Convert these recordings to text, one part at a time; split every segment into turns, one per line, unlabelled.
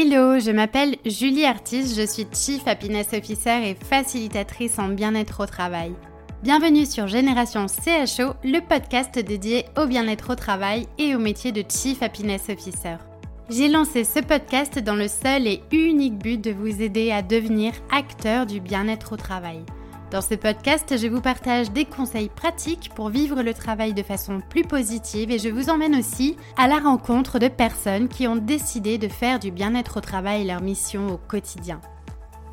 Hello, je m'appelle Julie Artis, je suis Chief Happiness Officer et facilitatrice en bien-être au travail. Bienvenue sur Génération CHO, le podcast dédié au bien-être au travail et au métier de Chief Happiness Officer. J'ai lancé ce podcast dans le seul et unique but de vous aider à devenir acteur du bien-être au travail. Dans ce podcast, je vous partage des conseils pratiques pour vivre le travail de façon plus positive et je vous emmène aussi à la rencontre de personnes qui ont décidé de faire du bien-être au travail leur mission au quotidien.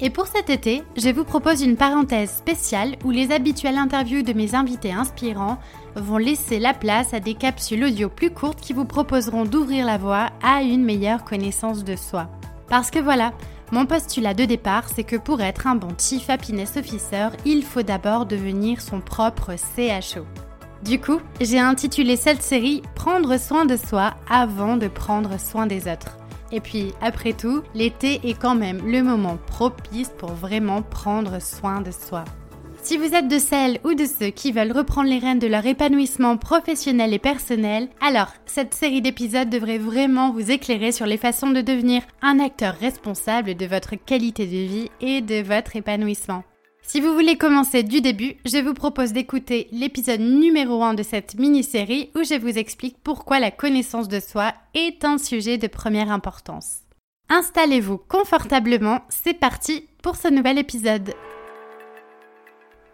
Et pour cet été, je vous propose une parenthèse spéciale où les habituelles interviews de mes invités inspirants vont laisser la place à des capsules audio plus courtes qui vous proposeront d'ouvrir la voie à une meilleure connaissance de soi. Parce que voilà, mon postulat de départ, c'est que pour être un bon Chief Happiness Officer, il faut d'abord devenir son propre CHO. Du coup, j'ai intitulé cette série Prendre soin de soi avant de prendre soin des autres. Et puis, après tout, l'été est quand même le moment propice pour vraiment prendre soin de soi. Si vous êtes de celles ou de ceux qui veulent reprendre les rênes de leur épanouissement professionnel et personnel, alors cette série d'épisodes devrait vraiment vous éclairer sur les façons de devenir un acteur responsable de votre qualité de vie et de votre épanouissement. Si vous voulez commencer du début, je vous propose d'écouter l'épisode numéro 1 de cette mini-série où je vous explique pourquoi la connaissance de soi est un sujet de première importance. Installez-vous confortablement, c'est parti pour ce nouvel épisode.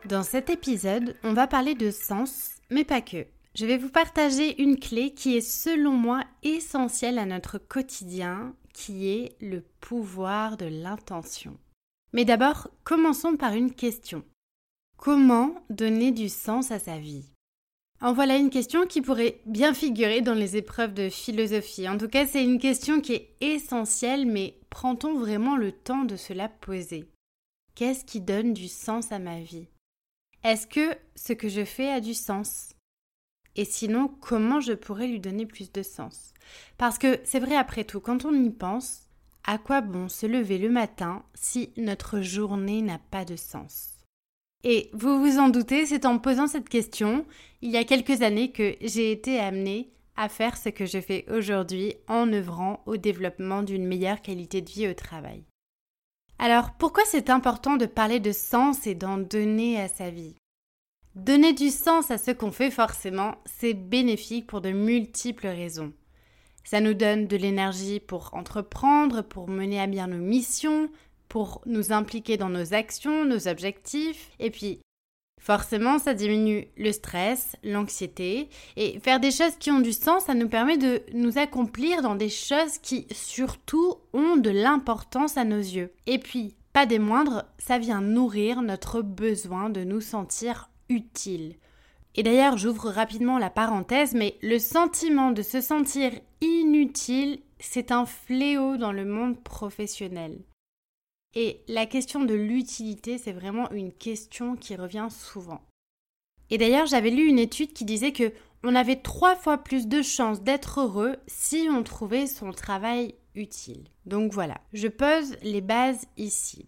Dans cet épisode, on va parler de sens, mais pas que. Je vais vous partager une clé qui est selon moi essentielle à notre quotidien, qui est le pouvoir de l'intention. Mais d'abord, commençons par une question. Comment donner du sens à sa vie? En voilà une question qui pourrait bien figurer dans les épreuves de philosophie. En tout cas, c'est une question qui est essentielle, mais prend-on vraiment le temps de se la poser? Qu'est-ce qui donne du sens à ma vie? Est-ce que ce que je fais a du sens? Et sinon, comment je pourrais lui donner plus de sens? Parce que c'est vrai après tout, quand on y pense, à quoi bon se lever le matin si notre journée n'a pas de sens? Et vous vous en doutez, c'est en posant cette question, il y a quelques années, que j'ai été amenée à faire ce que je fais aujourd'hui en œuvrant au développement d'une meilleure qualité de vie au travail. Alors, pourquoi c'est important de parler de sens et d'en donner à sa vie? Donner du sens à ce qu'on fait forcément, c'est bénéfique pour de multiples raisons. Ça nous donne de l'énergie pour entreprendre, pour mener à bien nos missions, pour nous impliquer dans nos actions, nos objectifs, et puis Forcément, ça diminue le stress, l'anxiété, et faire des choses qui ont du sens, ça nous permet de nous accomplir dans des choses qui, surtout, ont de l'importance à nos yeux. Et puis, pas des moindres, ça vient nourrir notre besoin de nous sentir Et d'ailleurs, j'ouvre rapidement la parenthèse, mais le sentiment de se sentir inutile, c'est un fléau dans le monde professionnel. Et la question de l'utilité, c'est vraiment une question qui revient souvent. Et d'ailleurs, j'avais lu une étude qui disait que on avait trois fois plus de chances d'être heureux si on trouvait son travail utile. Donc voilà, je pose les bases ici.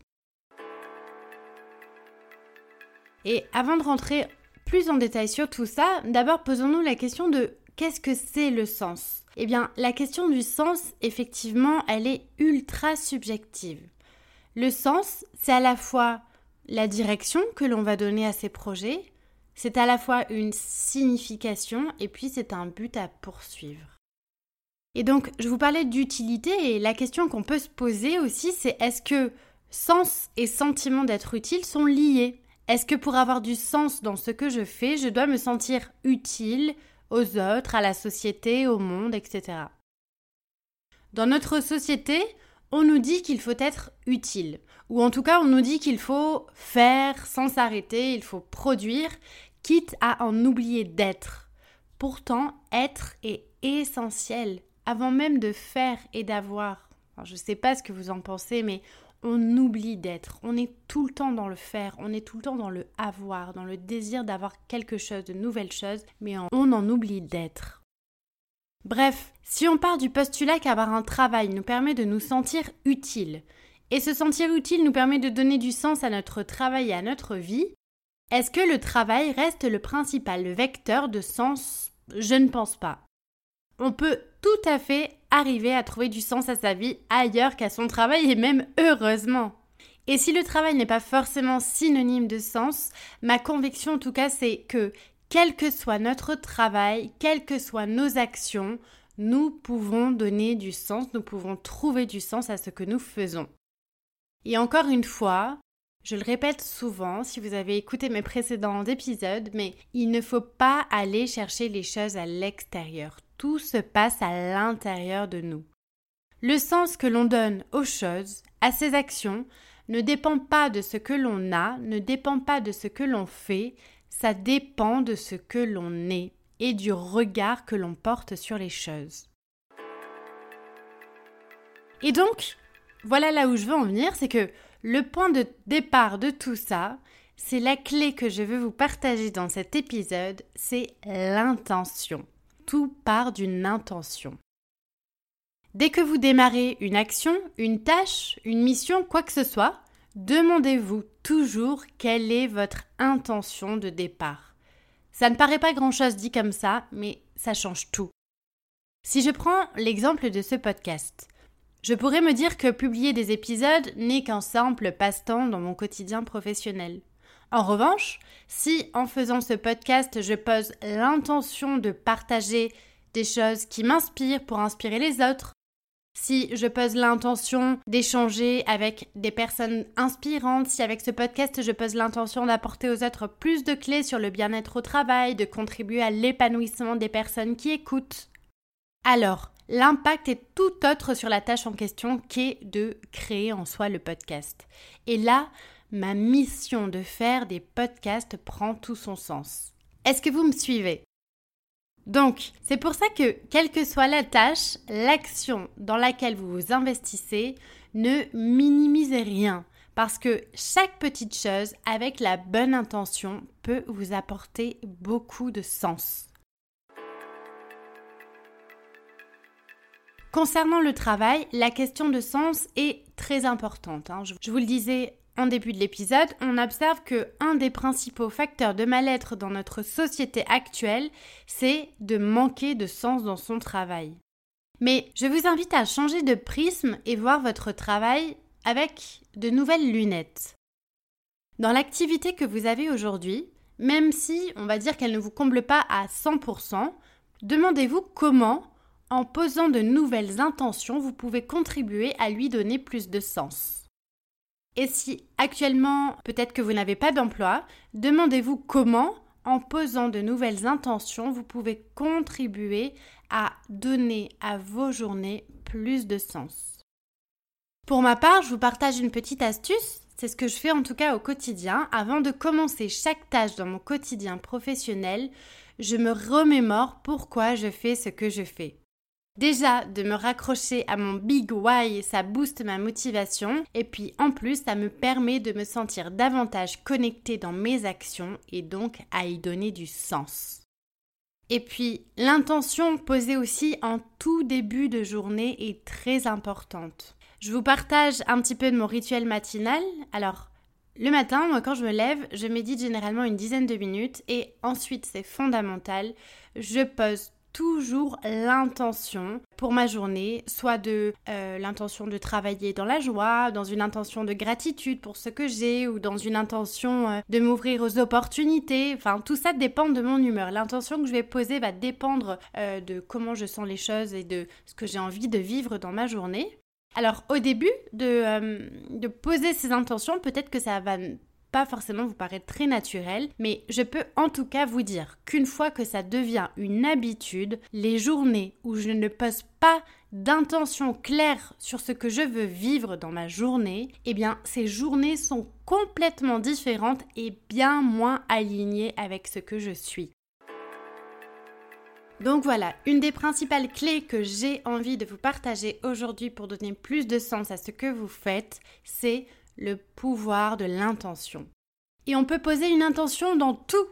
Et avant de rentrer plus en détail sur tout ça, d'abord posons-nous la question de qu'est-ce que c'est le sens? Eh bien, la question du sens, effectivement, elle est ultra subjective. Le sens, c'est à la fois la direction que l'on va donner à ses projets, c'est à la fois une signification et puis c'est un but à poursuivre. Et donc, je vous parlais d'utilité et la question qu'on peut se poser aussi, c'est est-ce que sens et sentiment d'être utile sont liés? Est-ce que pour avoir du sens dans ce que je fais, je dois me sentir utile aux autres, à la société, au monde, etc. Dans notre société, on nous dit qu'il faut être utile. Ou en tout cas, on nous dit qu'il faut faire sans s'arrêter, il faut produire, quitte à en oublier d'être. Pourtant, être est essentiel, avant même de faire et d'avoir. je ne sais pas ce que vous en pensez, mais on oublie d'être. On est tout le temps dans le faire, on est tout le temps dans le avoir, dans le désir d'avoir quelque chose, de nouvelles choses, mais on en oublie d'être. Bref, si on part du postulat qu'avoir un travail nous permet de nous sentir utiles, et se sentir utile nous permet de donner du sens à notre travail et à notre vie, est-ce que le travail reste le principal vecteur de sens? Je ne pense pas. On peut tout à fait arriver à trouver du sens à sa vie ailleurs qu'à son travail et même heureusement. Et si le travail n'est pas forcément synonyme de sens, ma conviction en tout cas c'est que quel que soit notre travail, quelles que soient nos actions, nous pouvons donner du sens, nous pouvons trouver du sens à ce que nous faisons. Et encore une fois, je le répète souvent si vous avez écouté mes précédents épisodes, mais il ne faut pas aller chercher les choses à l'extérieur. Tout se passe à l'intérieur de nous. Le sens que l'on donne aux choses, à ses actions, ne dépend pas de ce que l'on a, ne dépend pas de ce que l'on fait, ça dépend de ce que l'on est et du regard que l'on porte sur les choses. Et donc, voilà là où je veux en venir, c'est que le point de départ de tout ça, c'est la clé que je veux vous partager dans cet épisode, c'est l'intention. Tout part d'une intention. Dès que vous démarrez une action, une tâche, une mission, quoi que ce soit, demandez-vous toujours quelle est votre intention de départ. Ça ne paraît pas grand-chose dit comme ça, mais ça change tout. Si je prends l'exemple de ce podcast, je pourrais me dire que publier des épisodes n'est qu'un simple passe-temps dans mon quotidien professionnel. En revanche, si en faisant ce podcast, je pose l'intention de partager des choses qui m'inspirent pour inspirer les autres, si je pose l'intention d'échanger avec des personnes inspirantes, si avec ce podcast je pose l'intention d'apporter aux autres plus de clés sur le bien-être au travail, de contribuer à l'épanouissement des personnes qui écoutent, alors l'impact est tout autre sur la tâche en question qu'est de créer en soi le podcast. Et là, ma mission de faire des podcasts prend tout son sens. Est-ce que vous me suivez? Donc, c'est pour ça que, quelle que soit la tâche, l'action dans laquelle vous vous investissez, ne minimisez rien, parce que chaque petite chose, avec la bonne intention, peut vous apporter beaucoup de sens. Concernant le travail, la question de sens est très importante. Hein. Je vous le disais en début de l'épisode, on observe que un des principaux facteurs de mal-être dans notre société actuelle, c'est de manquer de sens dans son travail. Mais je vous invite à changer de prisme et voir votre travail avec de nouvelles lunettes. Dans l'activité que vous avez aujourd'hui, même si on va dire qu'elle ne vous comble pas à 100%, demandez-vous comment en posant de nouvelles intentions, vous pouvez contribuer à lui donner plus de sens. Et si actuellement peut-être que vous n'avez pas d'emploi, demandez-vous comment, en posant de nouvelles intentions, vous pouvez contribuer à donner à vos journées plus de sens. Pour ma part, je vous partage une petite astuce, c'est ce que je fais en tout cas au quotidien. Avant de commencer chaque tâche dans mon quotidien professionnel, je me remémore pourquoi je fais ce que je fais. Déjà, de me raccrocher à mon big why, ça booste ma motivation et puis en plus, ça me permet de me sentir davantage connectée dans mes actions et donc à y donner du sens. Et puis, l'intention posée aussi en tout début de journée est très importante. Je vous partage un petit peu de mon rituel matinal. Alors, le matin, moi, quand je me lève, je médite généralement une dizaine de minutes et ensuite, c'est fondamental, je pose toujours l'intention pour ma journée, soit de euh, l'intention de travailler dans la joie, dans une intention de gratitude pour ce que j'ai, ou dans une intention euh, de m'ouvrir aux opportunités. Enfin, tout ça dépend de mon humeur. L'intention que je vais poser va dépendre euh, de comment je sens les choses et de ce que j'ai envie de vivre dans ma journée. Alors au début de, de poser ces intentions, peut-être que ça va forcément vous paraître très naturel, mais je peux en tout cas vous dire qu'une fois que ça devient une habitude, les journées où je ne pose pas d'intention claire sur ce que je veux vivre dans ma journée, eh bien ces journées sont complètement différentes et bien moins alignées avec ce que je suis. Donc voilà, une des principales clés que j'ai envie de vous partager aujourd'hui pour donner plus de sens à ce que vous faites, c'est le pouvoir de l'intention. Et on peut poser une intention dans tout.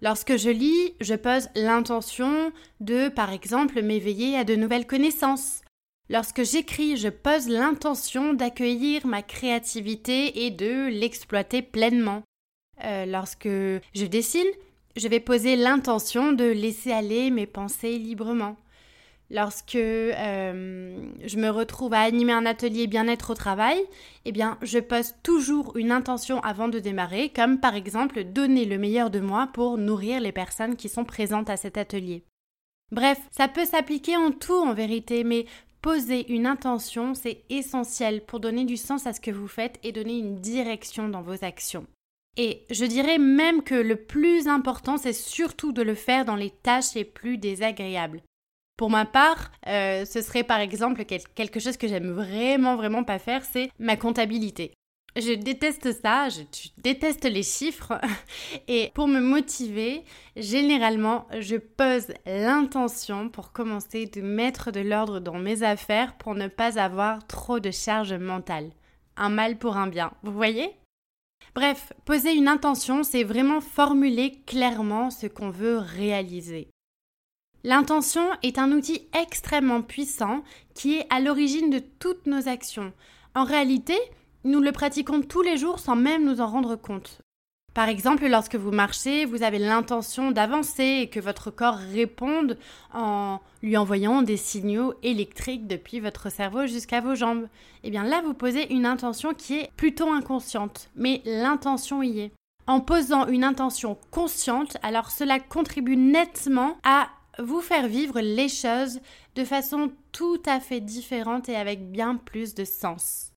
Lorsque je lis, je pose l'intention de, par exemple, m'éveiller à de nouvelles connaissances. Lorsque j'écris, je pose l'intention d'accueillir ma créativité et de l'exploiter pleinement. Euh, lorsque je dessine, je vais poser l'intention de laisser aller mes pensées librement. Lorsque euh, je me retrouve à animer un atelier bien-être au travail, eh bien, je pose toujours une intention avant de démarrer, comme par exemple donner le meilleur de moi pour nourrir les personnes qui sont présentes à cet atelier. Bref, ça peut s'appliquer en tout en vérité, mais poser une intention, c'est essentiel pour donner du sens à ce que vous faites et donner une direction dans vos actions. Et je dirais même que le plus important, c'est surtout de le faire dans les tâches les plus désagréables. Pour ma part, euh, ce serait par exemple quelque chose que j'aime vraiment vraiment pas faire, c'est ma comptabilité. Je déteste ça, je, déteste les chiffres. Et pour me motiver, généralement, je pose l'intention pour commencer de mettre de l'ordre dans mes affaires pour ne pas avoir trop de charge mentale. Un mal pour un bien, vous voyez? Bref, poser une intention, c'est vraiment formuler clairement ce qu'on veut réaliser. L'intention est un outil extrêmement puissant qui est à l'origine de toutes nos actions. En réalité, nous le pratiquons tous les jours sans même nous en rendre compte. Par exemple, lorsque vous marchez, vous avez l'intention d'avancer et que votre corps réponde en lui envoyant des signaux électriques depuis votre cerveau jusqu'à vos jambes. Eh bien là, vous posez une intention qui est plutôt inconsciente, mais l'intention y est. En posant une intention consciente, alors cela contribue nettement à vous faire vivre les choses de façon tout à fait différente et avec bien plus de sens.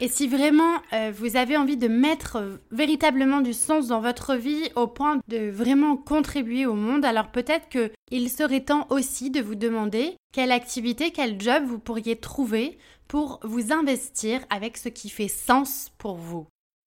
Et si vraiment euh, vous avez envie de mettre véritablement du sens dans votre vie au point de vraiment contribuer au monde, alors peut-être que il serait temps aussi de vous demander quelle activité, quel job vous pourriez trouver pour vous investir avec ce qui fait sens pour vous.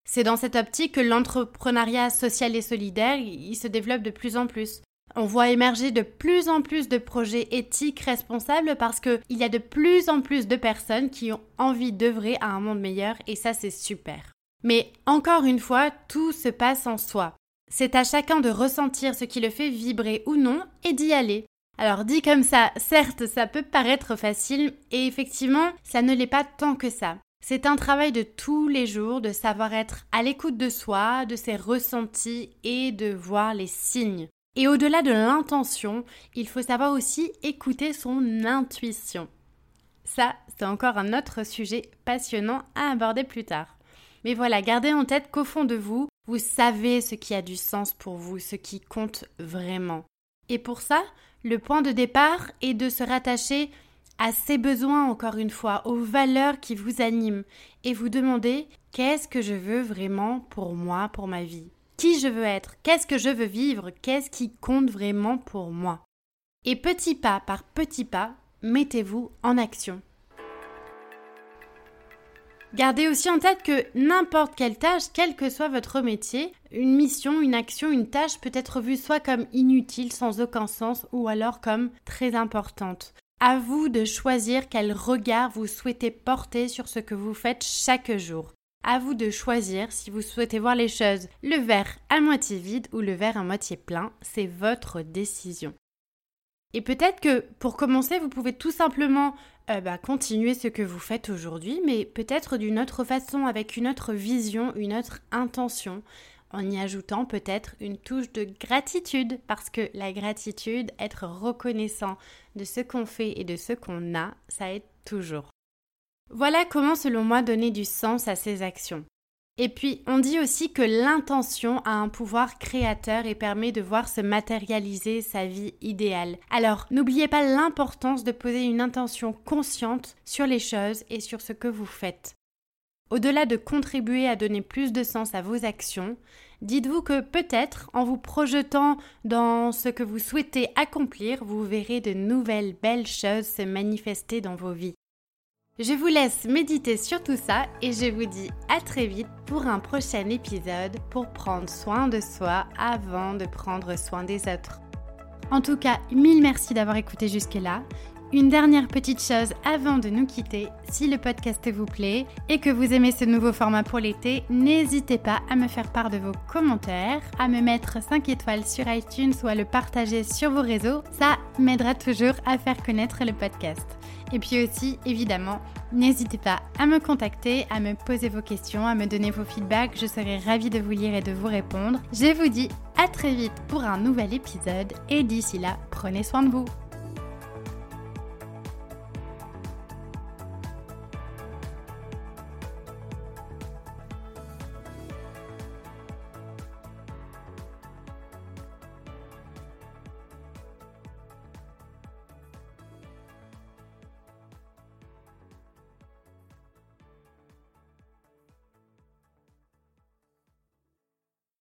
C'est dans cette optique que l'entrepreneuriat social et solidaire se développe de plus en plus. On voit émerger de plus en plus de projets éthiques responsables parce qu'il y a de plus en plus de personnes qui ont envie d'œuvrer à un monde meilleur et ça c'est super. Mais encore une fois, tout se passe en soi. C'est à chacun de ressentir ce qui le fait vibrer ou non et d'y aller. Alors dit comme ça, certes ça peut paraître facile et effectivement ça ne l'est pas tant que ça. C'est un travail de tous les jours de savoir être à l'écoute de soi, de ses ressentis et de voir les signes. Et au-delà de l'intention, il faut savoir aussi écouter son intuition. Ça, c'est encore un autre sujet passionnant à aborder plus tard. Mais voilà, gardez en tête qu'au fond de vous, vous savez ce qui a du sens pour vous, ce qui compte vraiment. Et pour ça, le point de départ est de se rattacher à ses besoins, encore une fois, aux valeurs qui vous animent, et vous demander qu'est-ce que je veux vraiment pour moi, pour ma vie? Qui je veux être, qu'est-ce que je veux vivre, qu'est-ce qui compte vraiment pour moi? Et petit pas par petit pas, mettez-vous en action. Gardez aussi en tête que n'importe quelle tâche, quel que soit votre métier, une mission, une action, une tâche peut être vue soit comme inutile, sans aucun sens, ou alors comme très importante. À vous de choisir quel regard vous souhaitez porter sur ce que vous faites chaque jour. À vous de choisir si vous souhaitez voir les choses le verre à moitié vide ou le verre à moitié plein, c'est votre décision. Et peut-être que pour commencer, vous pouvez tout simplement euh, bah, continuer ce que vous faites aujourd'hui, mais peut-être d'une autre façon, avec une autre vision, une autre intention, en y ajoutant peut-être une touche de gratitude, parce que la gratitude, être reconnaissant de ce qu'on fait et de ce qu'on a, ça aide toujours. Voilà comment selon moi donner du sens à ses actions. Et puis, on dit aussi que l'intention a un pouvoir créateur et permet de voir se matérialiser sa vie idéale. Alors, n'oubliez pas l'importance de poser une intention consciente sur les choses et sur ce que vous faites. Au-delà de contribuer à donner plus de sens à vos actions, dites-vous que peut-être en vous projetant dans ce que vous souhaitez accomplir, vous verrez de nouvelles belles choses se manifester dans vos vies. Je vous laisse méditer sur tout ça et je vous dis à très vite pour un prochain épisode pour prendre soin de soi avant de prendre soin des autres. En tout cas, mille merci d'avoir écouté jusque-là. Une dernière petite chose avant de nous quitter, si le podcast vous plaît et que vous aimez ce nouveau format pour l'été, n'hésitez pas à me faire part de vos commentaires, à me mettre 5 étoiles sur iTunes ou à le partager sur vos réseaux, ça m'aidera toujours à faire connaître le podcast. Et puis aussi, évidemment, n'hésitez pas à me contacter, à me poser vos questions, à me donner vos feedbacks. Je serai ravie de vous lire et de vous répondre. Je vous dis à très vite pour un nouvel épisode et d'ici là, prenez soin de vous.